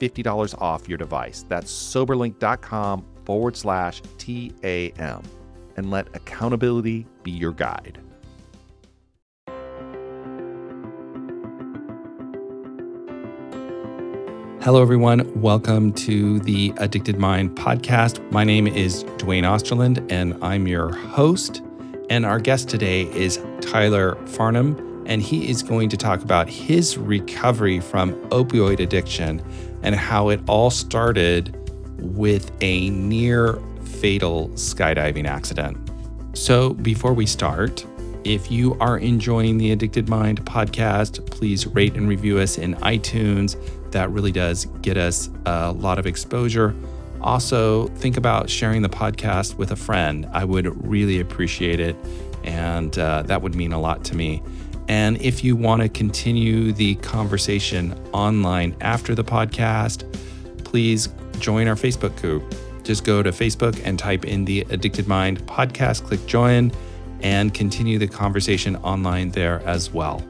$50 off your device. That's soberlink.com forward slash TAM. And let accountability be your guide. Hello, everyone. Welcome to the Addicted Mind podcast. My name is Duane Osterlind, and I'm your host. And our guest today is Tyler Farnham, and he is going to talk about his recovery from opioid addiction and how it all started with a near fatal skydiving accident. So, before we start, if you are enjoying the Addicted Mind podcast, please rate and review us in iTunes. That really does get us a lot of exposure. Also, think about sharing the podcast with a friend. I would really appreciate it, and uh, that would mean a lot to me. And if you want to continue the conversation online after the podcast, please join our Facebook group. Just go to Facebook and type in the Addicted Mind podcast, click join, and continue the conversation online there as well.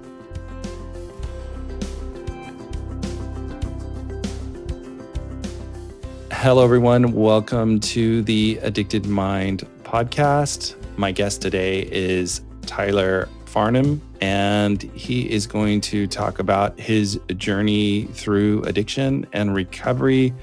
Hello, everyone. Welcome to the Addicted Mind podcast. My guest today is Tyler Farnham, and he is going to talk about his journey through addiction and recovery.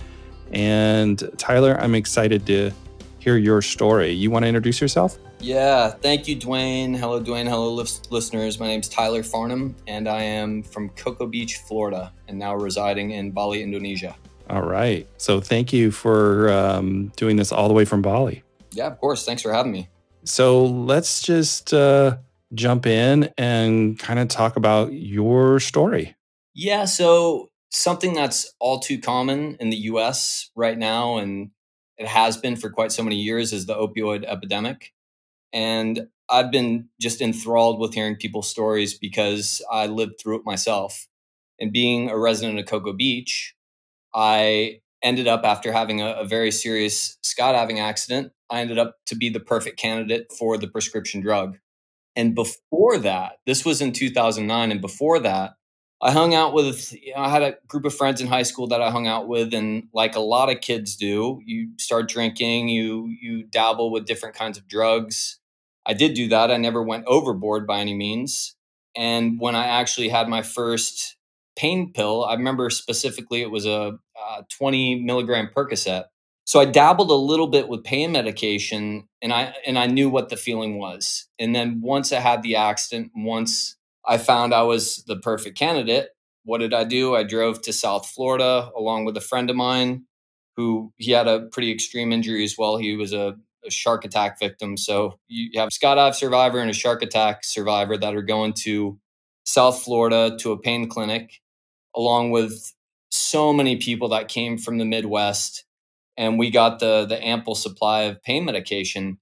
And Tyler, I'm excited to hear your story. You want to introduce yourself? Yeah, thank you, Duane. Hello, Duane. Hello, listeners. My name is Tyler Farnham, and I am from Cocoa Beach, Florida, and now residing in Bali, Indonesia. All right. So thank you for um, doing this all the way from Bali. Yeah, of course. Thanks for having me. So let's just uh, jump in and kind of talk about your story. Yeah. So, something that's all too common in the US right now, and it has been for quite so many years, is the opioid epidemic. And I've been just enthralled with hearing people's stories because I lived through it myself. And being a resident of Cocoa Beach, I ended up, after having a, a very serious skydiving accident, I ended up to be the perfect candidate for the prescription drug. And before that, this was in 2009. And before that, I hung out with, you know, I had a group of friends in high school that I hung out with. And like a lot of kids do, you start drinking, you, you dabble with different kinds of drugs. I did do that. I never went overboard by any means. And when I actually had my first pain pill, I remember specifically it was a, a 20 milligram Percocet so I dabbled a little bit with pain medication and I and I knew what the feeling was. And then once I had the accident, once I found I was the perfect candidate, what did I do? I drove to South Florida along with a friend of mine who he had a pretty extreme injury as well. He was a, a shark attack victim. So you have skydive survivor and a shark attack survivor that are going to South Florida to a pain clinic along with so many people that came from the Midwest and we got the the ample supply of pain medication.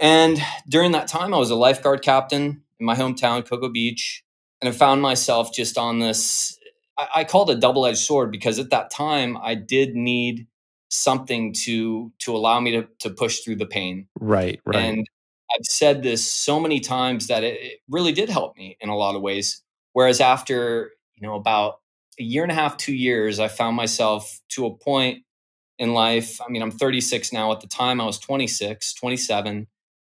And during that time, I was a lifeguard captain in my hometown, Cocoa Beach, and I found myself just on this. I, I called it a double edged sword because at that time I did need something to to allow me to to push through the pain. Right, right. And I've said this so many times that it, it really did help me in a lot of ways. Whereas after you know about a year and a half, two years, I found myself to a point in life. I mean, I'm 36 now. At the time, I was 26, 27.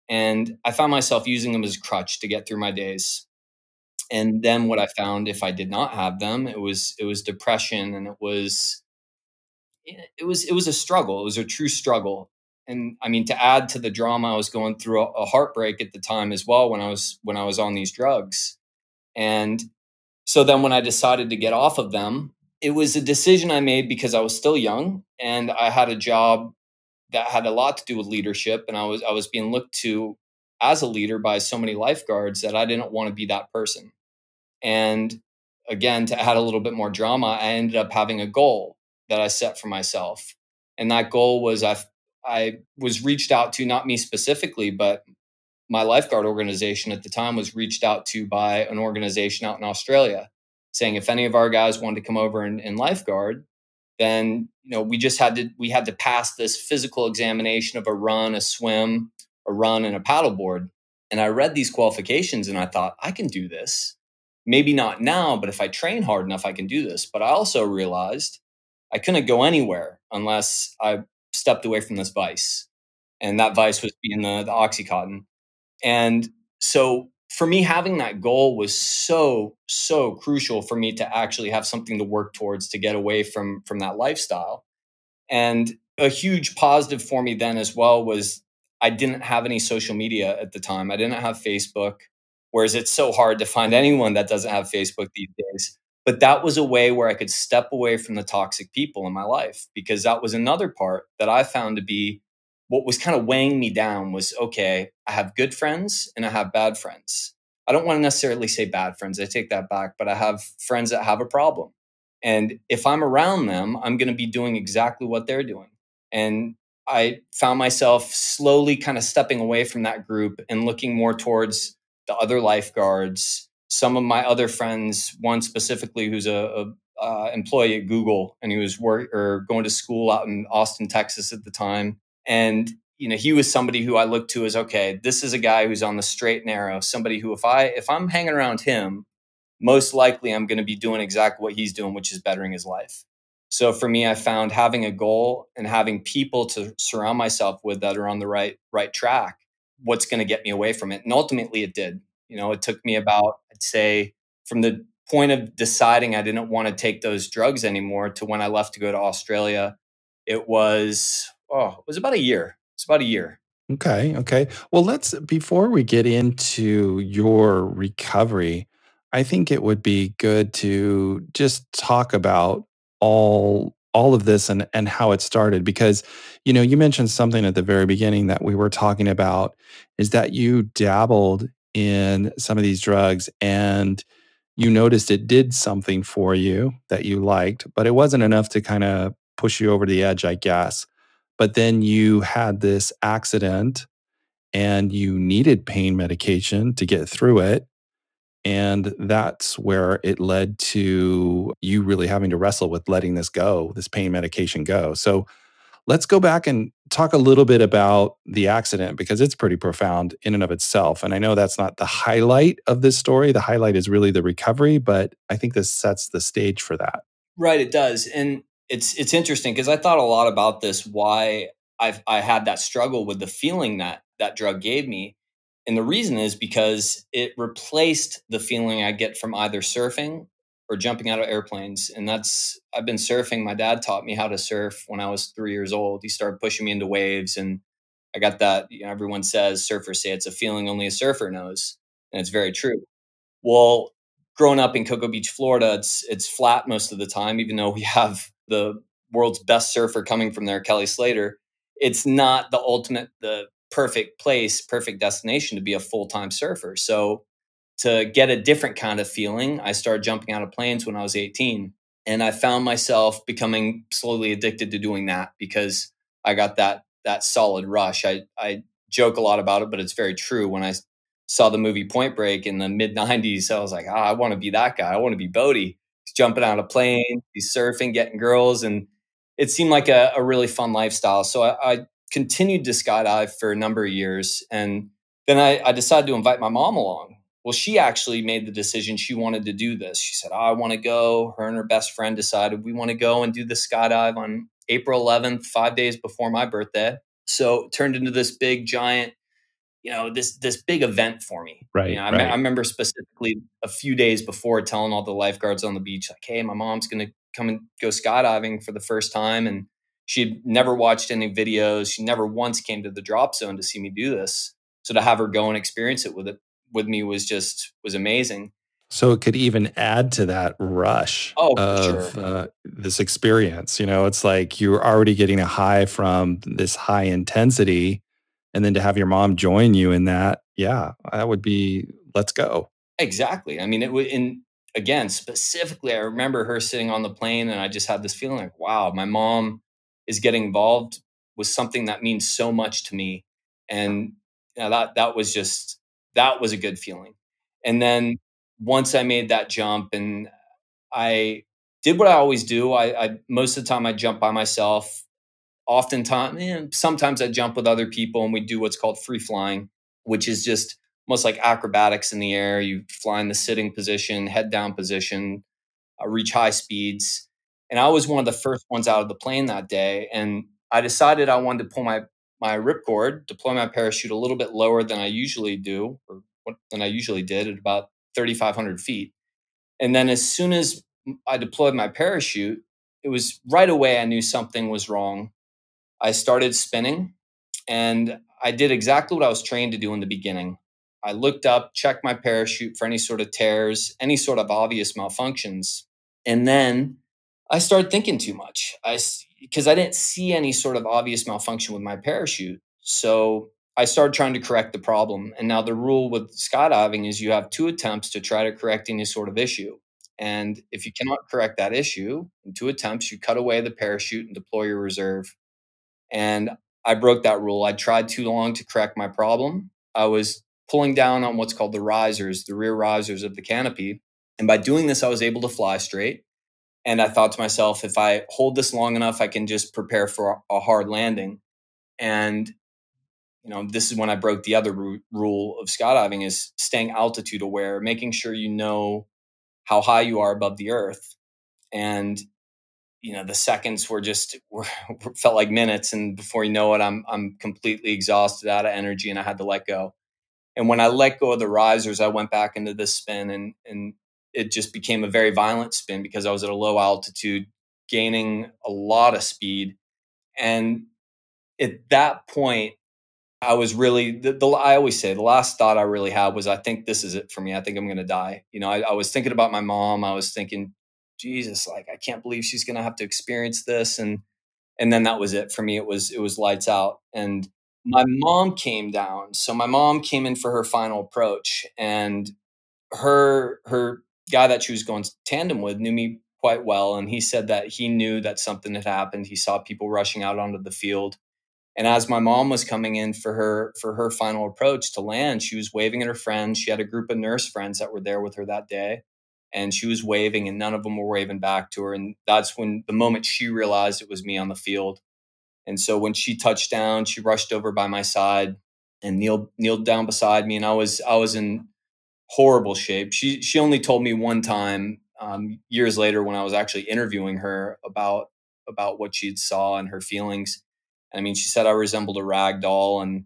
And I found myself using them as a crutch to get through my days. And then what I found if I did not have them, it was it was depression and it was eh, it was it was a struggle. It was a true struggle. And I mean to add to the drama I was going through a, heartbreak at the time as well when I was when I was on these drugs. And so then when I decided to get off of them, it was a decision I made because I was still young and I had a job that had a lot to do with leadership and I was I was being looked to as a leader by so many lifeguards that I didn't want to be that person. And again, to add a little bit more drama, I ended up having a goal that I set for myself. And that goal was I I was reached out to not me specifically, but my lifeguard organization at the time was reached out to by an organization out in Australia saying if any of our guys wanted to come over and, and lifeguard, then you know we just had to we had to pass this physical examination of a run, a swim, a run, and a paddleboard. And I read these qualifications and I thought I can do this. Maybe not now, but if I train hard enough, I can do this. But I also realized I couldn't go anywhere unless I stepped away from this vice. And that vice was being the, the Oxycontin. And so for me, having that goal was so, so crucial for me to actually have something to work towards to get away from from that lifestyle. And a huge positive for me then as well was I didn't have any social media at the time. I didn't have Facebook, whereas it's so hard to find anyone that doesn't have Facebook these days. But that was a way where I could step away from the toxic people in my life because that was another part that I found to be what was kind of weighing me down was okay, I have good friends and I have bad friends. I don't want to necessarily say bad friends, I take that back, but I have friends that have a problem. And if I'm around them, I'm going to be doing exactly what they're doing. And I found myself slowly kind of stepping away from that group and looking more towards the other lifeguards. Some of my other friends, one specifically who's a, a uh, employee at Google, and he was work or going to school out in Austin, Texas at the time. And you know, he was somebody who I looked to as okay, this is a guy who's on the straight and narrow, somebody who if I if I'm hanging around him, most likely I'm going to be doing exactly what he's doing, which is bettering his life. So for me, I found having a goal and having people to surround myself with that are on the right right track, what's going to get me away from it. And ultimately it did. You know, it took me about, I'd say, from the point of deciding I didn't want to take those drugs anymore to when I left to go to Australia, it was oh, it was about a year. It's about a year. Okay. Okay. Well, let's, before we get into your recovery, I think it would be good to just talk about all all of this and and how it started because you know you mentioned something at the very beginning that we were talking about is that you dabbled in some of these drugs and you noticed it did something for you that you liked but it wasn't enough to kind of push you over the edge i guess but then you had this accident and you needed pain medication to get through it. And that's where it led to you really having to wrestle with letting this go, this pain medication go. So let's go back and talk a little bit about the accident because it's pretty profound in and of itself. And I know that's not the highlight of this story. The highlight is really the recovery, but I think this sets the stage for that. Right, it does. And it's it's interesting because I thought a lot about this. Why I've I had that struggle with the feeling that that drug gave me, and the reason is because it replaced the feeling I get from either surfing or jumping out of airplanes. And that's I've been surfing. My dad taught me how to surf when I was three years old. He started pushing me into waves, and I got that. You know, everyone says surfers say it's a feeling only a surfer knows, and it's very true. Well, growing up in Cocoa Beach, Florida, it's it's flat most of the time, even though we have the world's best surfer coming from there, Kelly Slater, it's not the ultimate, the perfect place, perfect destination to be a full time surfer. So to get a different kind of feeling, I started jumping out of planes when I was 18. And I found myself becoming slowly addicted to doing that because I got that that solid rush. I, I joke a lot about it, but it's very true. When I saw the movie Point Break in the mid 90s, I was like, oh, I want to be that guy. I want to be Jumping out of planes, he's surfing, getting girls, and it seemed like a, a really fun lifestyle. So I, I, continued to skydive for a number of years, and then I, I, decided to invite my mom along. Well, she actually made the decision she wanted to do this. She said, oh, "I want to go." Her and her best friend decided we want to go and do the skydive on April 11th, five days before my birthday. So it turned into this big giant you know this this big event for me. Right. You know, I, right. me- I remember specifically a few days before telling all the lifeguards on the beach, like, "Hey, my mom's going to come and go skydiving for the first time," and she'd never watched any videos. She never once came to the drop zone to see me do this. So to have her go and experience it with it with me was just was amazing. So it could even add to that rush Oh, of sure. uh, this experience. You know, it's like you're already getting a high from this high intensity. And then to have your mom join you in that, yeah, that would be, let's go. Exactly. I mean, it would. In again, specifically, I remember her sitting on the plane, and I just had this feeling like, wow, my mom is getting involved with something that means so much to me, and you know, that that was just that was a good feeling. And then once I made that jump, and I did what I always do, I, I most of the time I jump by myself. Oftentimes, eh, sometimes I jump with other people, and we do what's called free flying, which is just almost like acrobatics in the air. You fly in the sitting position, head down position, uh, reach high speeds. And I was one of the first ones out of the plane that day. And I decided I wanted to pull my my ripcord, deploy my parachute a little bit lower than I usually do, or than I usually did at about 3,500 feet. And then as soon as I deployed my parachute, it was right away I knew something was wrong. I started spinning and I did exactly what I was trained to do in the beginning. I looked up, checked my parachute for any sort of tears, any sort of obvious malfunctions. And then I started thinking too much. I because I didn't see any sort of obvious malfunction with my parachute. So I started trying to correct the problem. And now the rule with skydiving is you have two attempts to try to correct any sort of issue. And if you cannot correct that issue in two attempts, you cut away the parachute and deploy your reserve. And I broke that rule. I tried too long to correct my problem. I was pulling down on what's called the risers, the rear risers of the canopy. And by doing this, I was able to fly straight. And I thought to myself, if I hold this long enough, I can just prepare for a hard landing. And you know, this is when I broke the other ru- rule of skydiving is staying altitude aware, making sure you know how high you are above the earth. And you know, the seconds were just were, felt like minutes, and before you know it, I'm I'm completely exhausted, out of energy, and I had to let go. And when I let go of the risers, I went back into the spin, and and it just became a very violent spin because I was at a low altitude, gaining a lot of speed, and at that point, I was really the, the, I always say the last thought I really had was I think this is it for me. I think I'm going to die. You know, I, I, was thinking about my mom. I was thinking, Jesus, like I can't believe she's going to have to experience this, and and then that was it for me. It was it was lights out. And my mom came down, so my mom came in for her final approach, and her her guy that she was going tandem with knew me quite well, and he said that he knew that something had happened. He saw people rushing out onto the field and as my mom was coming in for her for her final approach to land, she was waving at her friends. She had a group of nurse friends that were there with her that day, and she was waving, and none of them were waving back to her. And that's when the moment she realized it was me on the field. And so when she touched down, she rushed over by my side and kneeled kneeled down beside me, and I was I was in horrible shape. She she only told me one time um, years later when I was actually interviewing her about about what she saw and her feelings and I mean, she said I resembled a rag doll, and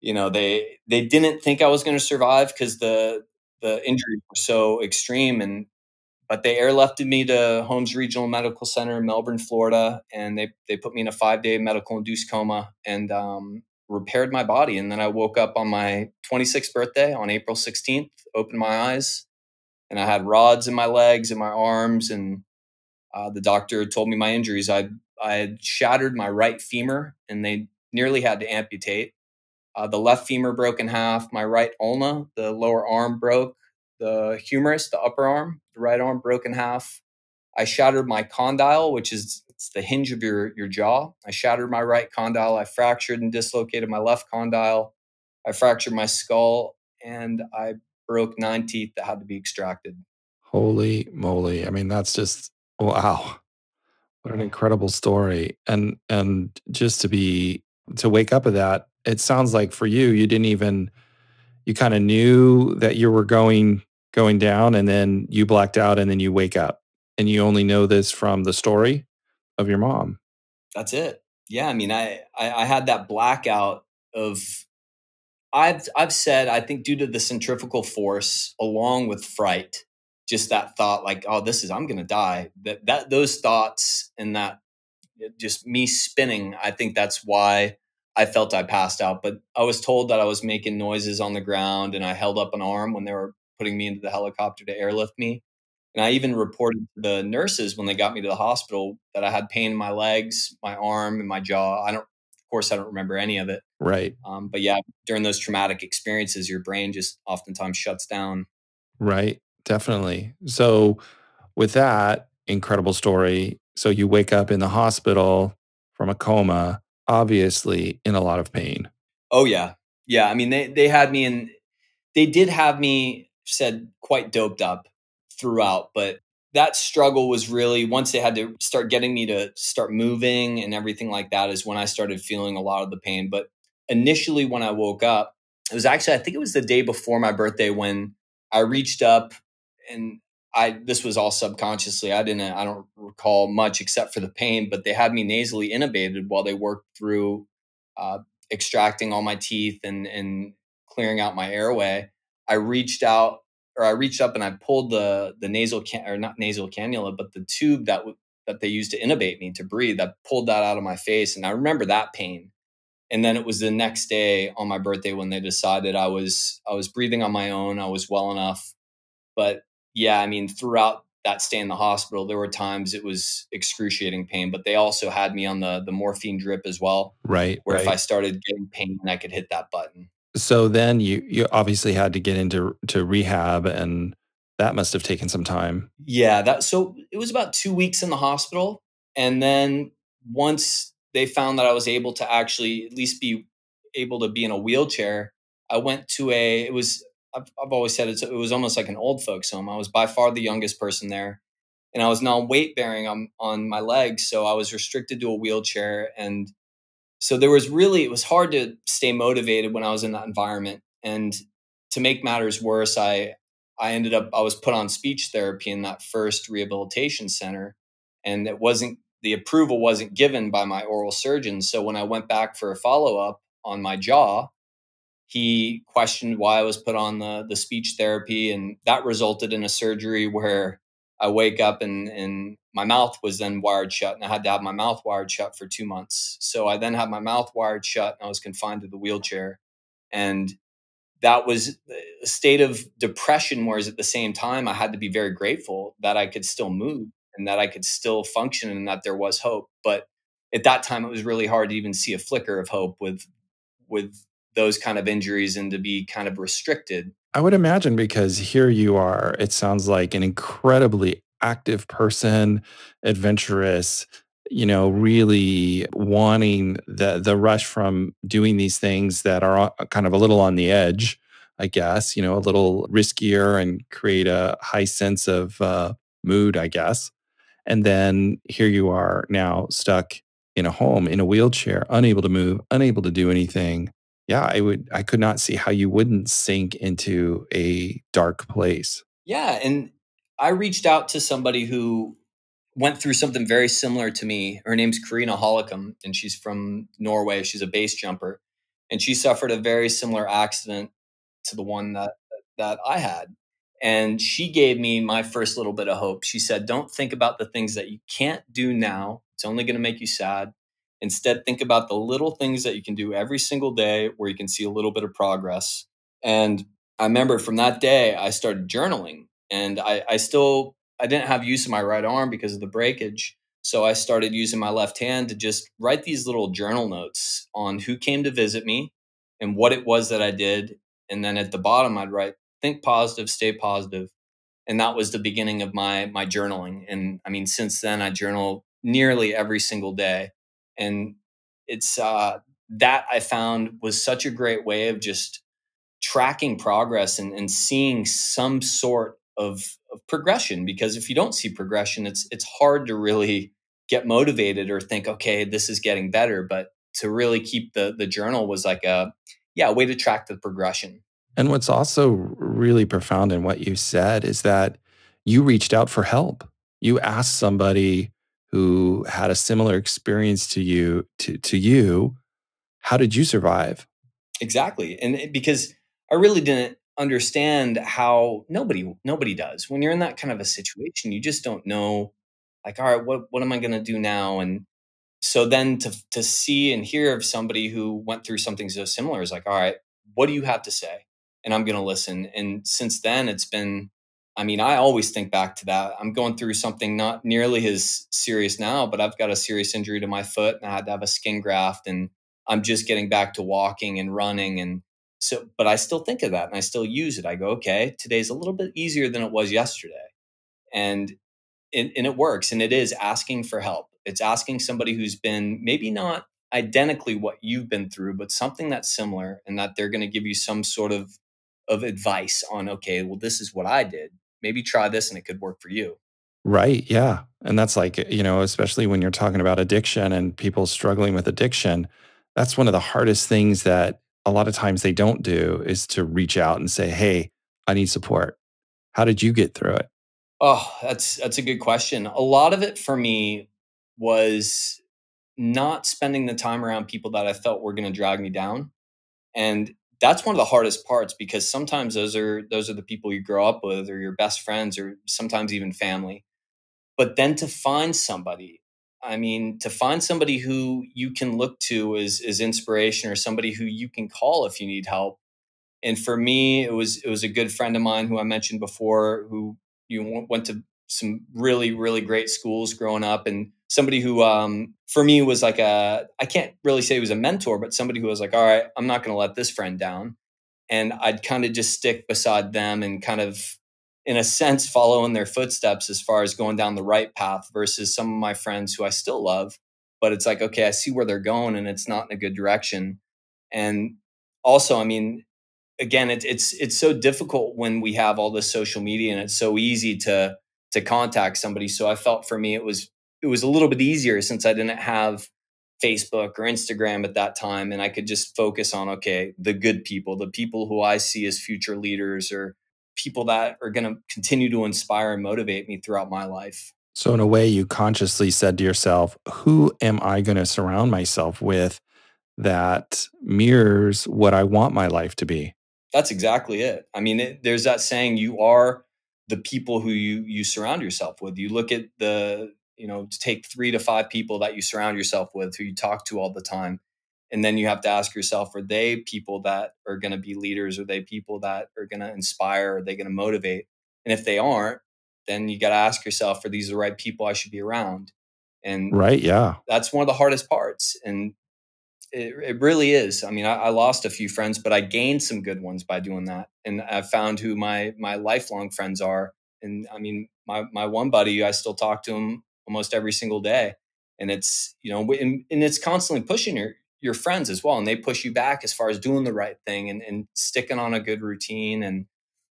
you know they they didn't think I was going to survive because the the injuries were so extreme, and but they airlifted me to Holmes Regional Medical Center in Melbourne, Florida, and they they put me in a five day medical induced coma and um, repaired my body, and then I woke up on my 26th birthday on April 16th, opened my eyes, and I had rods in my legs and my arms, and uh, the doctor told me my injuries. I I had shattered my right femur, and they nearly had to amputate. Uh, the left femur broke in half. My right ulna, the lower arm, broke. The humerus, the upper arm, the right arm, broke in half. I shattered my condyle, which is it's the hinge of your your jaw. I shattered my right condyle. I fractured and dislocated my left condyle. I fractured my skull, and I broke nine teeth that had to be extracted. Holy moly! I mean, that's just wow. What an incredible story. And and just to be to wake up of that, it sounds like for you, you didn't even you kind of knew that you were going going down and then you blacked out and then you wake up. And you only know this from the story of your mom. That's it. Yeah. I mean, I I, I had that blackout of I've I've said I think due to the centrifugal force, along with fright, just that thought like, oh, this is I'm gonna die. That that those thoughts and that just me spinning, I think that's why I felt I passed out. But I was told that I was making noises on the ground and I held up an arm when they were putting me into the helicopter to airlift me. And I even reported to the nurses when they got me to the hospital that I had pain in my legs, my arm, and my jaw. I don't, of course, I don't remember any of it. Right. Um, but yeah, during those traumatic experiences, your brain just oftentimes shuts down. Right. Definitely. So, with that incredible story, so you wake up in the hospital from a coma, obviously in a lot of pain. Oh yeah, yeah. I mean, they they had me in. They did have me said quite doped up throughout, but that struggle was really once they had to start getting me to start moving and everything like that is when I started feeling a lot of the pain. But initially, when I woke up, it was actually I think it was the day before my birthday when I reached up and I this was all subconsciously. I didn't I don't recall much except for the pain, but they had me nasally intubated while they worked through uh, extracting all my teeth and and clearing out my airway. I reached out or I reached up and I pulled the the nasal can or not nasal cannula, but the tube that w- that they used to intubate me to breathe. I pulled that out of my face, and I remember that pain. And then it was the next day on my birthday when they decided I was I was breathing on my own. I was well enough, but yeah, I mean, throughout that stay in the hospital, there were times it was excruciating pain, but they also had me on the the morphine drip as well. Right. Where right. if I started getting pain, I could hit that button. So then you you obviously had to get into to rehab and that must have taken some time. Yeah, that so it was about 2 weeks in the hospital and then once they found that I was able to actually at least be able to be in a wheelchair, I went to a it was I've, I've always said it was almost like an old folks home. I was by far the youngest person there, and I was non weight bearing on on my legs, so I was restricted to a wheelchair, and so there was really it was hard to stay motivated when I was in that environment. And to make matters worse, I I ended up I was put on speech therapy in that first rehabilitation center, and it wasn't the approval wasn't given by my oral surgeon. So when I went back for a follow up on my jaw, he questioned why I was put on the the speech therapy, and that resulted in a surgery where I wake up and and my mouth was then wired shut, and I had to have my mouth wired shut for two months. So I then had my mouth wired shut, and I was confined to the wheelchair, and that was a state of depression. Whereas at the same time, I had to be very grateful that I could still move and that I could still function, and that there was hope. But at that time, it was really hard to even see a flicker of hope with with those kind of injuries and to be kind of restricted. I would imagine because here you are, it sounds like an incredibly active person, adventurous, you know, really wanting the the rush from doing these things that are kind of a little on the edge, I guess, you know, a little riskier and create a high sense of uh, mood, I guess. And then here you are now stuck in a home in a wheelchair, unable to move, unable to do anything yeah, I would I could not see how you wouldn't sink into a dark place. Yeah, and I reached out to somebody who went through something very similar to me. Her name's Karina Hollekim, and she's from Norway. She's a base jumper, and she suffered a very similar accident to the one that that I had. And she gave me my first little bit of hope. She said, "Don't think about the things that you can't do now. It's only going to make you sad. Instead, think about the little things that you can do every single day where you can see a little bit of progress. And I remember from that day, I started journaling. And I, I still I didn't have use of my right arm because of the breakage. So I started using my left hand to just write these little journal notes on who came to visit me and what it was that I did. And then at the bottom, I'd write, think positive, stay positive. And that was the beginning of my my journaling. And I mean, since then I journal nearly every single day and it's uh, that I found was such a great way of just tracking progress and, and seeing some sort of, of, progression. Because if you don't see progression, it's it's hard to really get motivated or think, okay, this is getting better. But to really keep the the journal was like a yeah a way to track the progression. And what's also really profound in what you said is that you reached out for help. You asked somebody who had a similar experience to you to, to you how did you survive Exactly. And because I really didn't understand how nobody nobody does. When you're in that kind of a situation, you just don't know like all right, what what am I going to do now and so then to to see and hear of somebody who went through something so similar is like all right, what do you have to say? And I'm going to listen. And since then it's been I mean, I always think back to that. I'm going through something not nearly as serious now, but I've got a serious injury to my foot and I had to have a skin graft and I'm just getting back to walking and running and so but I still think of that and I still use it. I go, okay, today's a little bit easier than it was yesterday. And and, it works and it is asking for help. It's asking somebody who's been maybe not identically what you've been through, but something that's similar and that they're going to give you some sort of of advice on okay, well this is what I did. Maybe try this and it could work for you. Right. Yeah. And that's like, you know, especially when you're talking about addiction and people struggling with addiction, that's one of the hardest things that a lot of times they don't do is to reach out and say, Hey, I need support. How did you get through it? Oh, that's that's a good question. A lot of it for me was not spending the time around people that I felt were going to drag me down. And that's one of the hardest parts because sometimes those are those are the people you grow up with or your best friends or sometimes even family. But then to find somebody I mean, to find somebody who you can look to as, as inspiration or somebody who you can call if you need help. And for me, it was it was a good friend of mine who I mentioned before, who you know, went to some really really great schools growing up, and somebody who um, for me was like a I can't really say he was a mentor, but somebody who was like, all right, I'm not going to let this friend down, and I'd kind of just stick beside them and kind of in a sense follow in their footsteps as far as going down the right path versus some of my friends who I still love but it's like okay I see where they're going and it's not in a good direction. And also I mean again it, it's it's so difficult when we have all this social media and it's so easy to to contact somebody. So I felt for me it was it was a little bit easier since I didn't have Facebook or Instagram at that time and I could just focus on okay the good people the people who I see as future leaders or people that are going to continue to inspire and motivate me throughout my life. So, in a way, you consciously said to yourself, Who am I going to surround myself with that mirrors what I want my life to be? That's exactly it. I mean, it, there's that saying, you are the people who you you surround yourself with. You look at the, you know, to take three to five people that you surround yourself with, who you talk to all the time, and then you have to ask yourself are they people that are going to be leaders? Are they people that are going to inspire? Are they going to motivate? And if they aren't then you got to ask yourself are these the right people i should be around? And right yeah. that's one of the hardest parts and it, it really is. I mean I, I lost a few friends but i gained some good ones by doing that and I've found who my my lifelong friends are and i mean my my one buddy i still talk to him almost every single day and it's you know and, and it's constantly pushing your your friends as well and they push you back as far as doing the right thing and, and sticking on a good routine and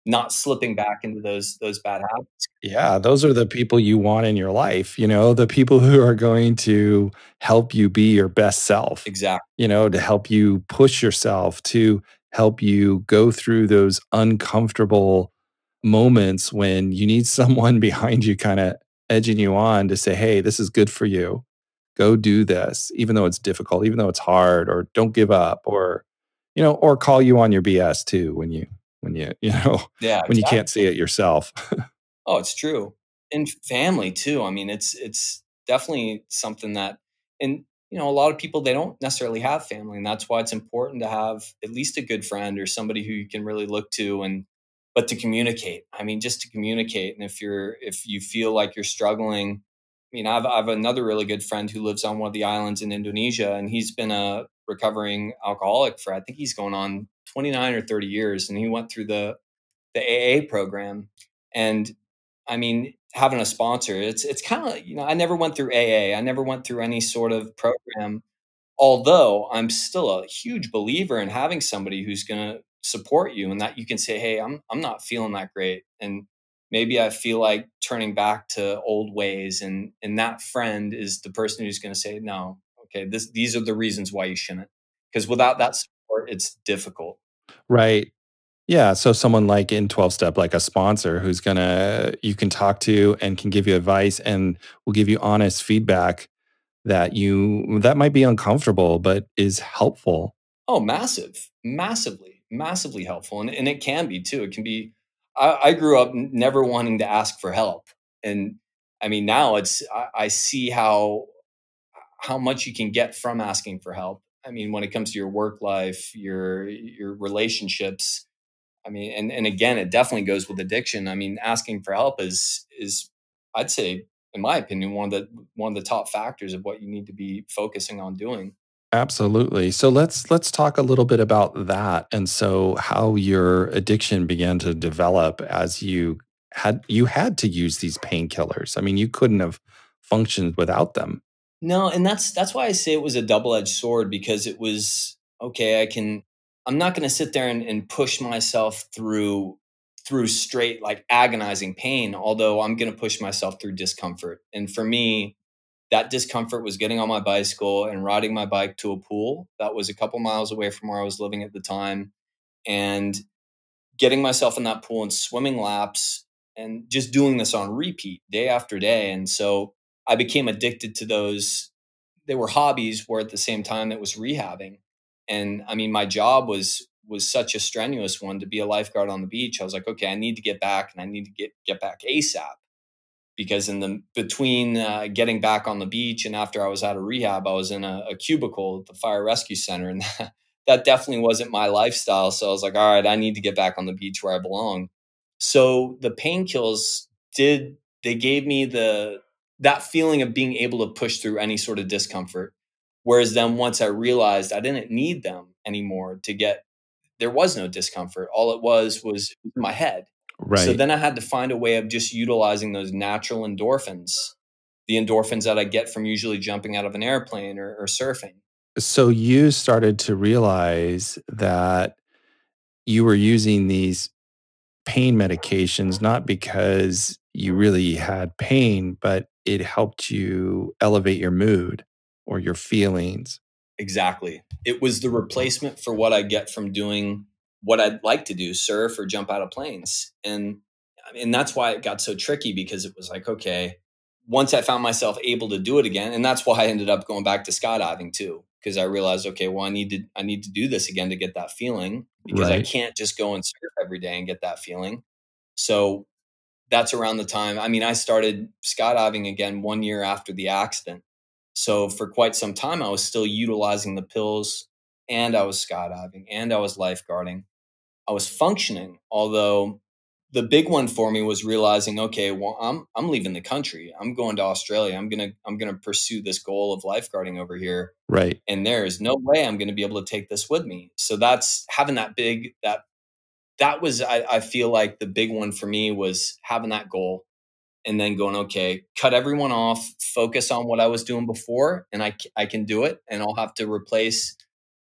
not slipping back into those those bad habits. Yeah, those are the people you want in your life, you know, the people who are going to help you be your best self. Exactly. You know, to help you push yourself, to help you go through those uncomfortable moments when you need someone behind you kind of edging you on to say, "Hey, this is good for you." go do this, even though it's difficult, even though it's hard, or don't give up, or you know, or call you on your BS too when you when you you know yeah when exactly. you can't see it yourself. oh, it's true, and family too. I mean, it's it's definitely something that, and you know, a lot of people they don't necessarily have family, and that's why it's important to have at least a good friend or somebody who you can really look to and but to communicate i mean just to communicate and if you're if you feel like you're struggling I mean, I've, I have another really good friend who lives on one of the islands in Indonesia, and he's been a recovering alcoholic for I think he's going on 29 or 30 years, and he went through the the AA program. And I mean, having a sponsor, it's it's kind of you know, I never went through AA, I never went through any sort of program. Although I'm still a huge believer in having somebody who's going to support you, and that you can say, "Hey, I'm I'm not feeling that great," and maybe I feel like turning back to old ways and and that friend is the person who's going to say no okay this these are the reasons why you shouldn't. Because without that support it's difficult. Right. Yeah so someone like in 12 step like a sponsor who's going to you can talk to and can give you advice and will give you honest feedback that you that might be uncomfortable but is helpful. Oh, massive, massively, massively helpful. And, and it can be too. It can be, I, I grew up never wanting to ask for help. And I mean, now it's, I, I see how, how much you can get from asking for help. I mean, when it comes to your work life, your, your relationships, I mean, and, and again, it definitely goes with addiction. I mean, asking for help is, is I'd say, in my opinion, one of the, one of the top factors of what you need to be focusing on doing. Absolutely. So let's let's talk a little bit about that and so how your addiction began to develop as you had you had to use these painkillers. I mean, you couldn't have functioned without them. No, and that's that's why I say it was a double-edged sword because it was okay, I can I'm not going to sit there and, and push myself through through straight like agonizing pain, although I'm going to push myself through discomfort. And for me, that discomfort was getting on my bicycle and riding my bike to a pool that was a couple miles away from where I was living at the time and getting myself in that pool and swimming laps and just doing this on repeat day after day and so I became addicted to those they were hobbies where at the same time it was rehabbing and I mean my job was was such a strenuous one to be a lifeguard on the beach I was like okay I need to get back and I need to get get back ASAP because in the between uh, getting back on the beach and after I was out of rehab, I was in a, a cubicle at the fire rescue center, and that, that definitely wasn't my lifestyle. So I was like, all right, I need to get back on the beach where I belong. So the painkillers did they gave me the that feeling of being able to push through any sort of discomfort. Whereas then once I realized I didn't need them anymore to get there was no discomfort. All it was was my head. Right. So then I had to find a way of just utilizing those natural endorphins, the endorphins that I get from usually jumping out of an airplane or, or surfing. So you started to realize that you were using these pain medications not because you really had pain, but it helped you elevate your mood or your feelings. Exactly. It was the replacement for what I get from doing what I'd like to do, surf or jump out of planes. And and that's why it got so tricky because it was like, okay, once I found myself able to do it again, and that's why I ended up going back to skydiving too, because I realized, okay, well, I need to I need to do this again to get that feeling because right. I can't just go and surf every day and get that feeling. So that's around the time. I mean, I started skydiving again one year after the accident. So for quite some time, I was still utilizing the pills and I was skydiving and I was lifeguarding. I was functioning, although the big one for me was realizing, okay, well, I'm I'm leaving the country. I'm going to Australia. I'm gonna I'm gonna pursue this goal of lifeguarding over here. Right. And there is no way I'm gonna be able to take this with me. So that's having that big that that was I, I feel like the big one for me was having that goal and then going okay cut everyone off focus on what i was doing before and i, I can do it and i'll have to replace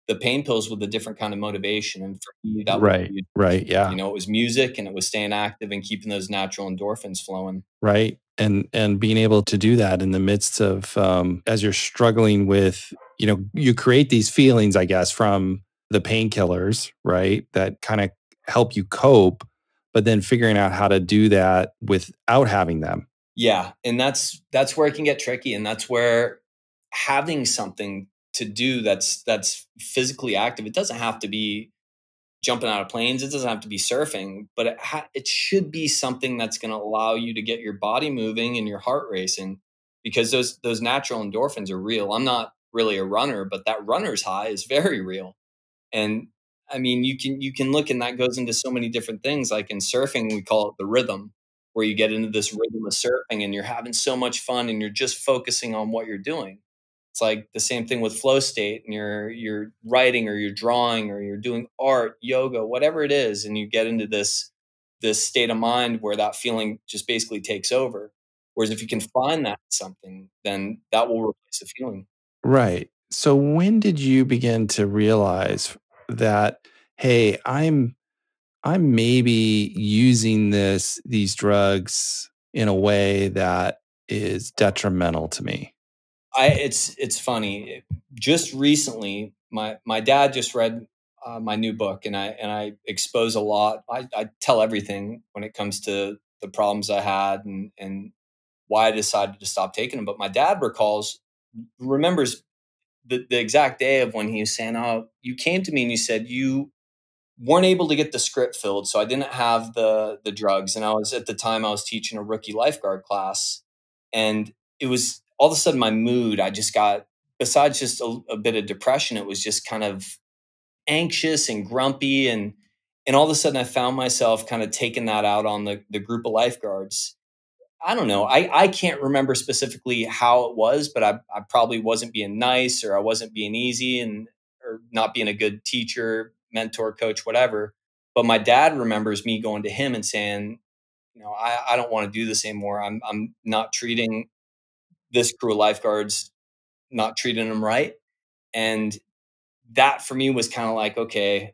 the pain pills with a different kind of motivation. And for me, that right, was, right, yeah. You know, it was music and it was staying active and keeping those natural endorphins flowing. Right, and and being able to do that in the midst of um, as you're struggling with, you know, you create these feelings, I guess, from the painkillers, right, that kind of help you cope, but then figuring out how to do that without having them. Yeah, and that's that's where it can get tricky, and that's where having something to do that's that's physically active. It doesn't have to be jumping out of planes. It doesn't have to be surfing, but it, ha- it should be something that's going to allow you to get your body moving and your heart racing because those those natural endorphins are real. I'm not really a runner, but that runner's high is very real. And I mean, you can you can look and that goes into so many different things. Like in surfing, we call it the rhythm, where you get into this rhythm of surfing and you're having so much fun and you're just focusing on what you're doing. It's like the same thing with flow state and you're you're writing or you're drawing or you're doing art, yoga, whatever it is, and you get into this this state of mind where that feeling just basically takes over. Whereas if you can find that something, then that will replace the feeling. Right. So when did you begin to realize that, hey, I'm I'm maybe using this these drugs in a way that is detrimental to me? I it's it's funny. Just recently, my my dad just read uh, my new book, and I and I expose a lot. I, I tell everything when it comes to the problems I had and and why I decided to stop taking them. But my dad recalls, remembers the, the exact day of when he was saying, "Oh, you came to me and you said you weren't able to get the script filled, so I didn't have the the drugs." And I was at the time I was teaching a rookie lifeguard class, and it was all of a sudden my mood. I just got besides just a, a bit of depression, it was just kind of anxious and grumpy and and all of a sudden I found myself kind of taking that out on the the group of lifeguards I don't know. I, I can't remember specifically how it was, but I, I probably wasn't being nice or I wasn't being easy and or not being a good teacher, mentor, coach, whatever. But my dad remembers me going to him and saying, you know, I, I don't want to do this anymore. I'm I'm not treating this crew of lifeguards, not treating them right. And that for me was kind of like, okay,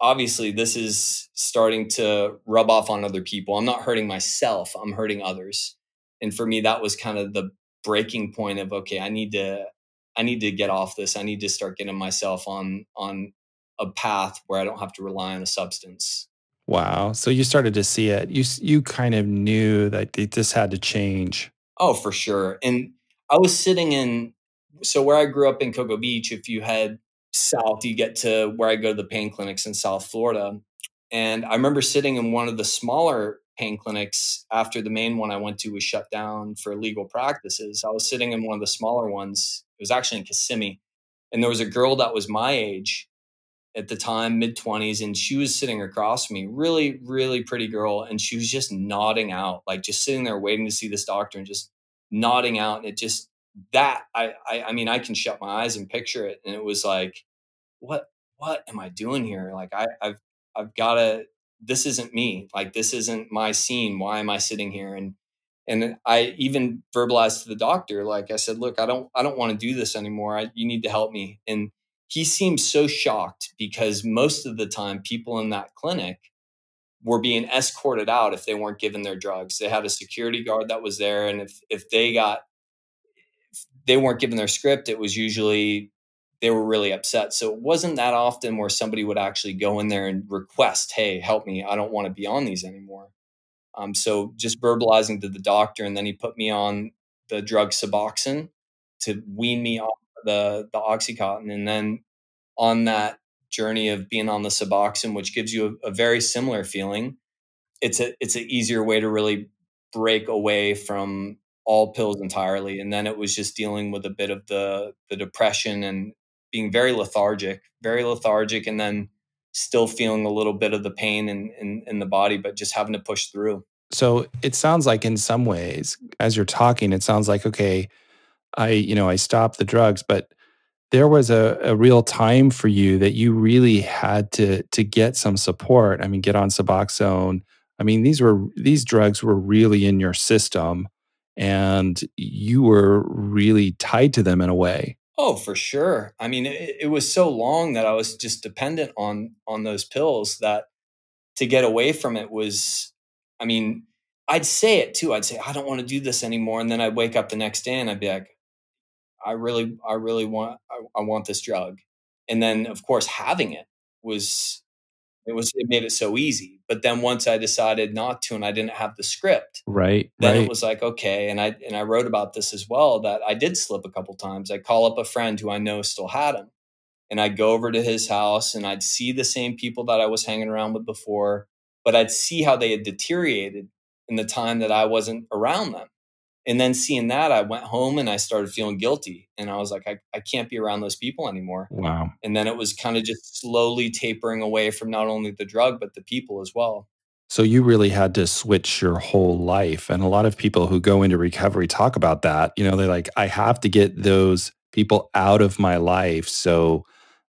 obviously this is starting to rub off on other people. I'm not hurting myself, I'm hurting others. And for me that was kind of the breaking point of okay, I need to I need to get off this. I need to start getting myself on on a path where I don't have to rely on a substance. Wow. So you started to see it. You you kind of knew that this had to change. Oh, for sure. And I was sitting in so where I grew up in Cocoa Beach, if you head south, you get to where I go to the pain clinics in South Florida. And I remember sitting in one of the smaller pain clinics after the main one I went to was shut down for legal practices. I was sitting in one of the smaller ones. It was actually in Kissimmee. And there was a girl that was my age at the time, mid 20s, and she was sitting across me, really, really pretty girl. And she was just nodding out, like just sitting there waiting to see this doctor and just nodding out. And it just, that I, I I mean I can shut my eyes and picture it and it was like what what am I doing here? Like I I've I've got to this isn't me. Like this isn't my scene. Why am I sitting here? And and I even verbalized to the doctor like I said look I don't I don't want to do this anymore. I, you need to help me. And he seemed so shocked because most of the time people in that clinic were being escorted out if they weren't given their drugs they had a security guard that was there and if if they got if they weren't given their script, it was usually they were really upset. So it wasn't that often where somebody would actually go in there and request, "Hey, help me! I don't want to be on these anymore." Um, so just verbalizing to the doctor, and then he put me on the drug Suboxone to wean me off the the OxyContin, and then on that journey of being on the Suboxone, which gives you a, a very similar feeling, it's a it's an easier way to really break away from all pills entirely and then it was just dealing with a bit of the the depression and being very lethargic very lethargic and then still feeling a little bit of the pain in, in, in the body but just having to push through. So it sounds like in some ways as you're talking it sounds like okay i you know i stopped the drugs but there was a, a real time for you that you really had to to get some support i mean get on suboxone i mean these were these drugs were really in your system and you were really tied to them in a way. Oh, for sure. I mean, it, it, was so long that I was just dependent on on those pills that to get away from it was I mean, I'd say it too. I'd say I don't want to do this anymore and then I'd wake up the next day and I'd be like I really I really want I, I want this drug. And then of course having it was it was it made it so easy. But then once I decided not to and I didn't have the script, right, then right. it was like okay. And I and I wrote about this as well that I did slip a couple times. I call up a friend who I know still had him, and I'd go over to his house and I'd see the same people that I was hanging around with before, but I'd see how they had deteriorated in the time that I wasn't around them. And then seeing that, I went home and I started feeling guilty. And I was like, I, I can't be around those people anymore. Wow. And then it was kind of just slowly tapering away from not only the drug, but the people as well. So you really had to switch your whole life. And a lot of people who go into recovery talk about that. You know, they're like, I have to get those people out of my life so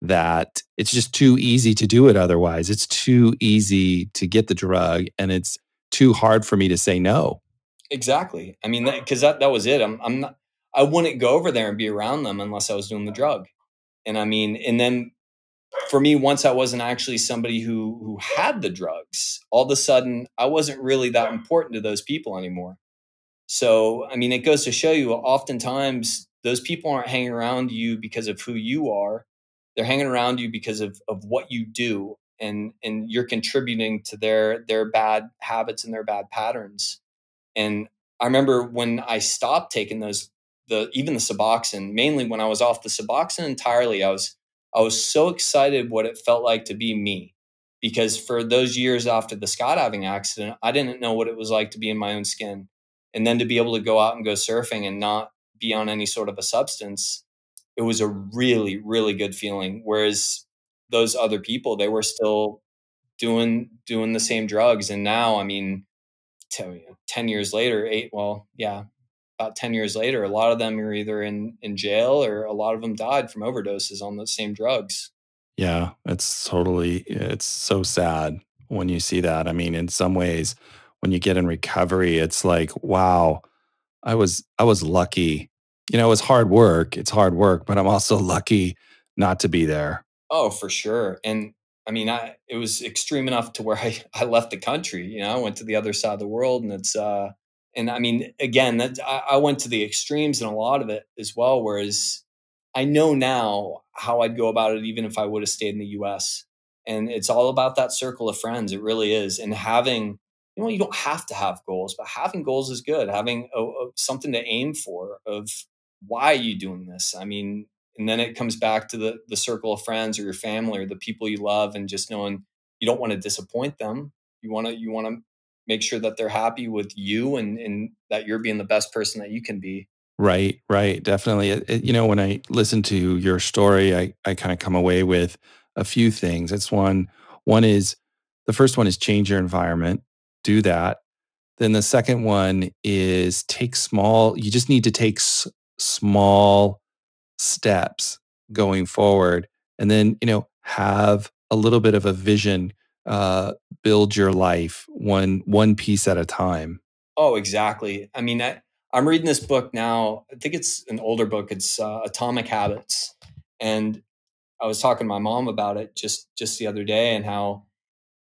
that it's just too easy to do it otherwise. It's too easy to get the drug and it's too hard for me to say no. Exactly. I mean, because that, that, that was it. I'm I'm not. I wouldn't go over there and be around them unless I was doing the drug. And I mean, and then for me, once I wasn't actually somebody who who had the drugs, all of a sudden I wasn't really that important to those people anymore. So I mean, it goes to show you, oftentimes those people aren't hanging around you because of who you are. They're hanging around you because of of what you do, and and you're contributing to their their bad habits and their bad patterns. And I remember when I stopped taking those the even the Suboxone. Mainly when I was off the Suboxone entirely, I was I was so excited what it felt like to be me. Because for those years after the skydiving accident, I didn't know what it was like to be in my own skin. And then to be able to go out and go surfing and not be on any sort of a substance, it was a really, really good feeling. Whereas those other people, they were still doing doing the same drugs. And now, I mean, 10, 10 years later, eight, well, yeah, about 10 years later, a lot of them are either in, in jail or a lot of them died from overdoses on the same drugs. Yeah, it's totally, it's so sad when you see that. I mean, in some ways, when you get in recovery, it's like, wow, I was, I was lucky. You know, it was hard work. It's hard work, but I'm also lucky not to be there. Oh, for sure. And I mean, I, it was extreme enough to where I, I left the country, you know, I went to the other side of the world and it's, uh, and I mean, again, that I, I went to the extremes in a lot of it as well. Whereas I know now how I'd go about it, even if I would have stayed in the U.S. And it's all about that circle of friends. It really is. And having, you know, you don't have to have goals, but having goals is good. Having a, a, something to aim for of why are you doing this? I mean, and then it comes back to the the circle of friends or your family or the people you love, and just knowing you don't want to disappoint them. You want to you want to make sure that they're happy with you and, and that you're being the best person that you can be. Right, right, definitely. It, it, you know, when I listen to your story, I, I kind of come away with a few things. It's one, one is the first one is change your environment, do that. Then the second one is take small, you just need to take s- small steps going forward. And then, you know, have a little bit of a vision uh, build your life one one piece at a time. Oh, exactly. I mean, I, I'm reading this book now. I think it's an older book. It's uh, Atomic Habits, and I was talking to my mom about it just just the other day, and how,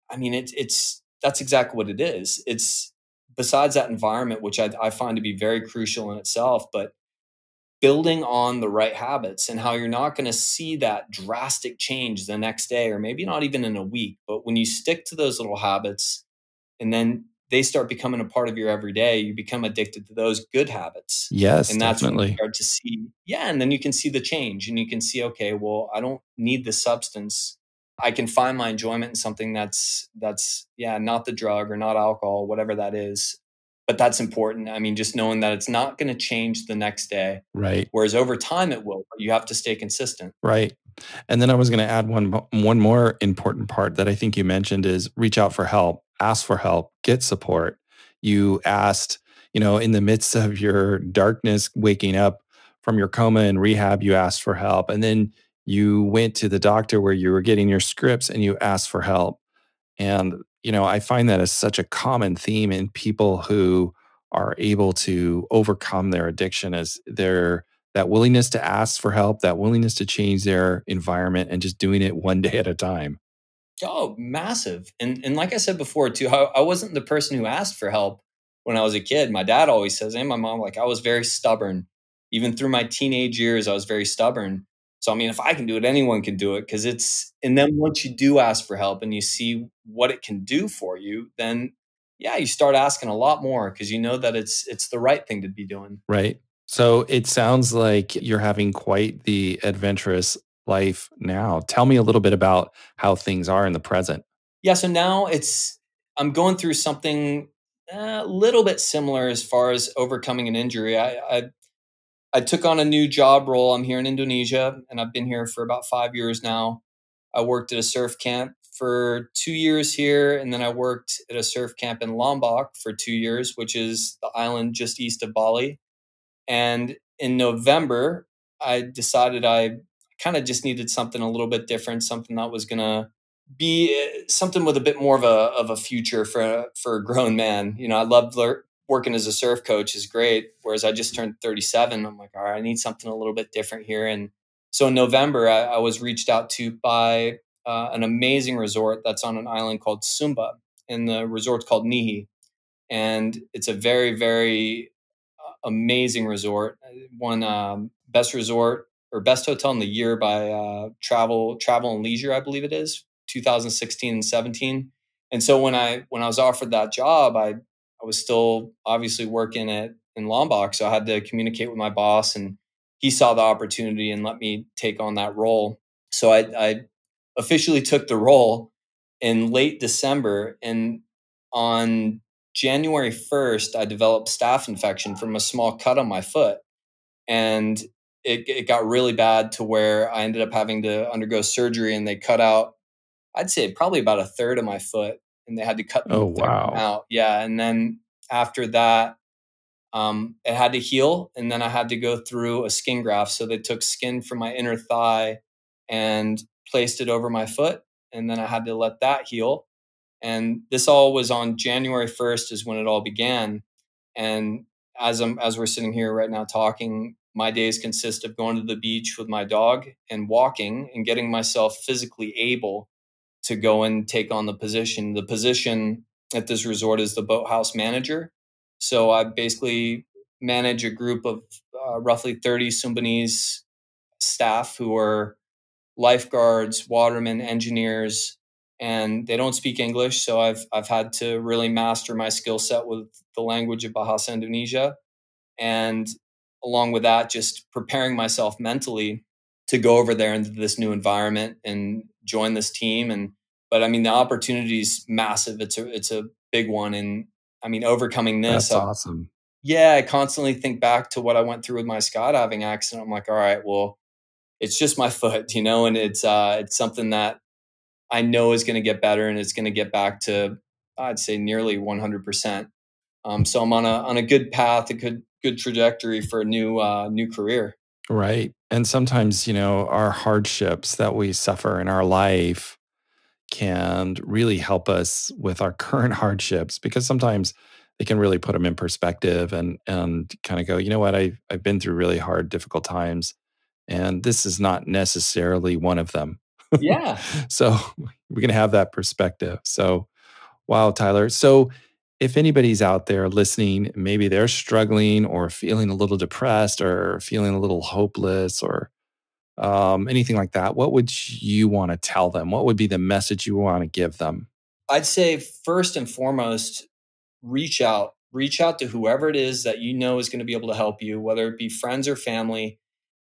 I mean, it's it's that's exactly what it is. It's besides that environment, which I, I find to be very crucial in itself, but building on the right habits and how you're not going to see that drastic change the next day or maybe not even in a week but when you stick to those little habits and then they start becoming a part of your everyday you become addicted to those good habits. Yes and that's definitely. when you start to see yeah and then you can see the change and you can see okay well i don't need the substance. I can find my enjoyment in something that's that's yeah not the drug or not alcohol whatever that is but that's important. I mean, just knowing that it's not going to change the next day. Right. Whereas over time it will, but you have to stay consistent. Right. And then I was going to add one one more important part that I think you mentioned is reach out for help, ask for help, get support. You asked, you know, in the midst of your darkness waking up from your coma and rehab, you asked for help. And then you went to the doctor where you were getting your scripts and you asked for help. And you know, I find that as such a common theme in people who are able to overcome their addiction as their that willingness to ask for help, that willingness to change their environment and just doing it one day at a time. Oh, massive. And and like I said before too, I, I wasn't the person who asked for help when I was a kid. My dad always says, and my mom, like I was very stubborn. Even through my teenage years, I was very stubborn. So I mean, if I can do it, anyone can do it because it's and then once you do ask for help and you see what it can do for you, then yeah, you start asking a lot more because you know that it's it's the right thing to be doing. Right. So it sounds like you're having quite the adventurous life now. Tell me a little bit about how things are in the present. Yeah, so now it's I'm going through something eh, a little bit similar as far as overcoming an injury. I, I I took on a new job role. I'm here in Indonesia and I've been here for about five years now. I worked at a surf camp for two years here, and then I worked at a surf camp in Lombok for two years, which is the island just east of Bali. And in November, I decided I kind of just needed something a little bit different, something that was going to be eh, something with a bit more of a of a future for for a grown man. You know, I loved working as a surf coach is great. Whereas I just turned 37. I'm like, all right, I need something a little bit different here. And so in November, I, I was reached out to by uh, an amazing resort that's on an island called Sumba. And the resort's called Nihi. And it's a very, very uh, amazing resort. One um, best resort or best hotel in the year by uh, Travel Travel and Leisure, I believe it is, 2016 and 17. And so when I when I was offered that job, I I was still obviously working at in Lombok. So I had to communicate with my boss, and he saw the opportunity and let me take on that role. So I, I officially took the role in late December, and on January 1st, I developed staph infection from a small cut on my foot. And it, it got really bad to where I ended up having to undergo surgery and they cut out, I'd say probably about a third of my foot and they had to cut oh, wow. out. Yeah. And then after that, um, it had to heal. And then I had to go through a skin graft. So they took skin from my inner thigh and placed it over my foot. And then I had to let that heal. And this all was on January 1st is when it all began. And as I'm as we're sitting here right now talking, my days consist of going to the beach with my dog and walking and getting myself physically able to go and take on the position. The position at this resort is the boathouse manager. So I basically manage a group of uh, roughly 30 Sumbanese staff who are lifeguards, watermen, engineers, and they don't speak English. So I've I've had to really master my skill set with the language of Bahasa Indonesia, and along with that, just preparing myself mentally to go over there into this new environment and join this team. And but I mean, the opportunity is massive. It's a it's a big one, and I mean, overcoming this. That's I, awesome. Yeah, I constantly think back to what I went through with my skydiving accident. I'm like, all right, well, it's just my foot, you know, and it's uh, it's something that I know is going to get better and it's going to get back to I'd say nearly 100 percent. Um, so I'm on a on a good path, a good good trajectory for a new uh, new career. Right, and sometimes you know our hardships that we suffer in our life can really help us with our current hardships because sometimes they can really put them in perspective and and kind of go, you know what, I I've been through really hard, difficult times, and this is not necessarily one of them. Yeah. so we can have that perspective. So, wow, Tyler. So, if anybody's out there listening, maybe they're struggling or feeling a little depressed or feeling a little hopeless or um, anything like that, what would you want to tell them? What would be the message you want to give them? I'd say first and foremost, reach out. Reach out to whoever it is that you know is going to be able to help you, whether it be friends or family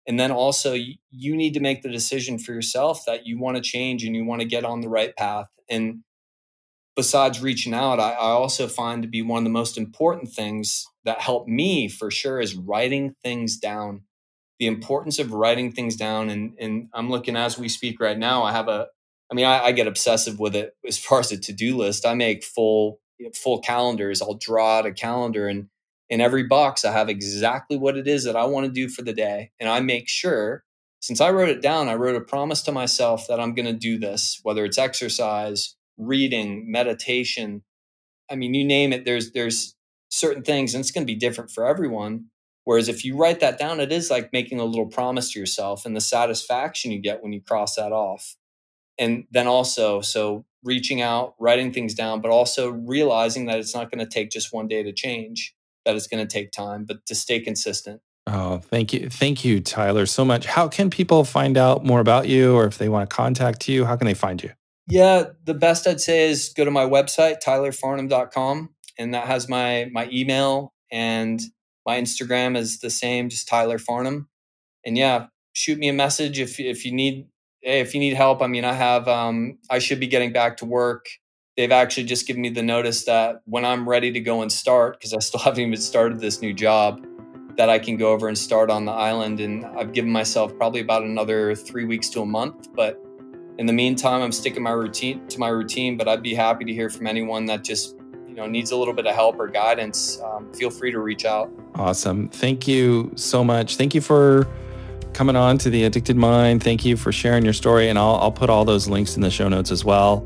and then also you need to make the decision for yourself that you want to change and you want to get on the right path and besides reaching out I, I, also find to be one of the most important things that help me for sure is writing things down the importance of writing things down and, and i'm looking as we speak right now i have a i mean I, I get obsessive with it as far as a to-do list i make full full calendars i'll draw out a calendar and in every box, I have exactly what it is that I want to do for the day. And I make sure, since I wrote it down, I wrote a promise to myself that I'm going to do this, whether it's exercise, reading, meditation. I mean, you name it, there's, there's certain things, and it's going to be different for everyone. Whereas if you write that down, it is like making a little promise to yourself and the satisfaction you get when you cross that off. And then also, so reaching out, writing things down, but also realizing that it's not going to take just one day to change that it's going to take time, but to stay consistent. Oh, thank you. Thank you, Tyler, so much. How can people find out more about you or if they want to contact you, how can they find you? Yeah, the best I'd say is go to my website, tylerfarnham.com, and that has my my email and my Instagram is the same, just Tyler Farnham. And yeah, shoot me a message if if you need if you need help. I mean, I have um I should be getting back to work they've actually just given me the notice that when I'm ready to go and start, because I still haven't even started this new job, that I can go over and start on the island. And I've given myself probably about another three weeks to a month. But in the meantime, I'm sticking my routine to my routine. But I'd be happy to hear from anyone that just you know needs a little bit of help or guidance. Um, feel free to reach out. Awesome. Thank you so much. Thank you for coming on to the Addicted Mind. Thank you for sharing your story, and I'll, I'll put all those links in the show notes as well.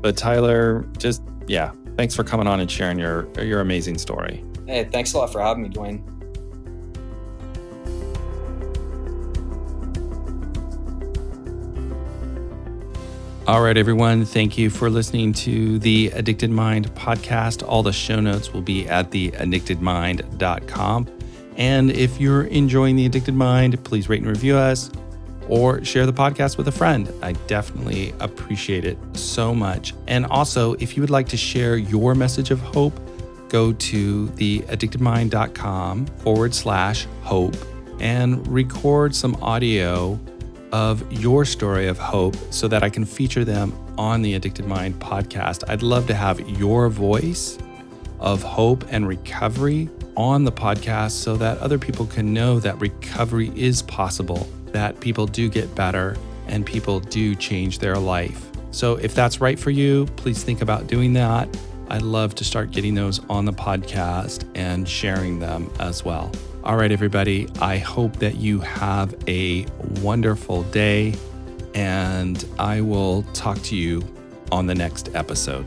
But Tyler, just yeah, thanks for coming on and sharing your your amazing story. Hey, thanks a lot for having me, Duane. All right, everyone. Thank you for listening to the Addicted Mind podcast. All the show notes will be at the addictedmind.com. And if you're enjoying the Addicted Mind, please rate and review us or share the podcast with a friend. I definitely appreciate it so much. And also, if you would like to share your message of hope, go to the addictedmind.com forward slash hope and record some audio of your story of hope so that I can feature them on the Addicted Mind podcast. I'd love to have your voice of hope and recovery on the podcast so that other people can know that recovery is possible, that people do get better, and people do change their life. So if that's right for you, please think about doing that. I'd love to start getting those on the podcast and sharing them as well. All right, everybody, I hope that you have a wonderful day, and I will talk to you on the next episode.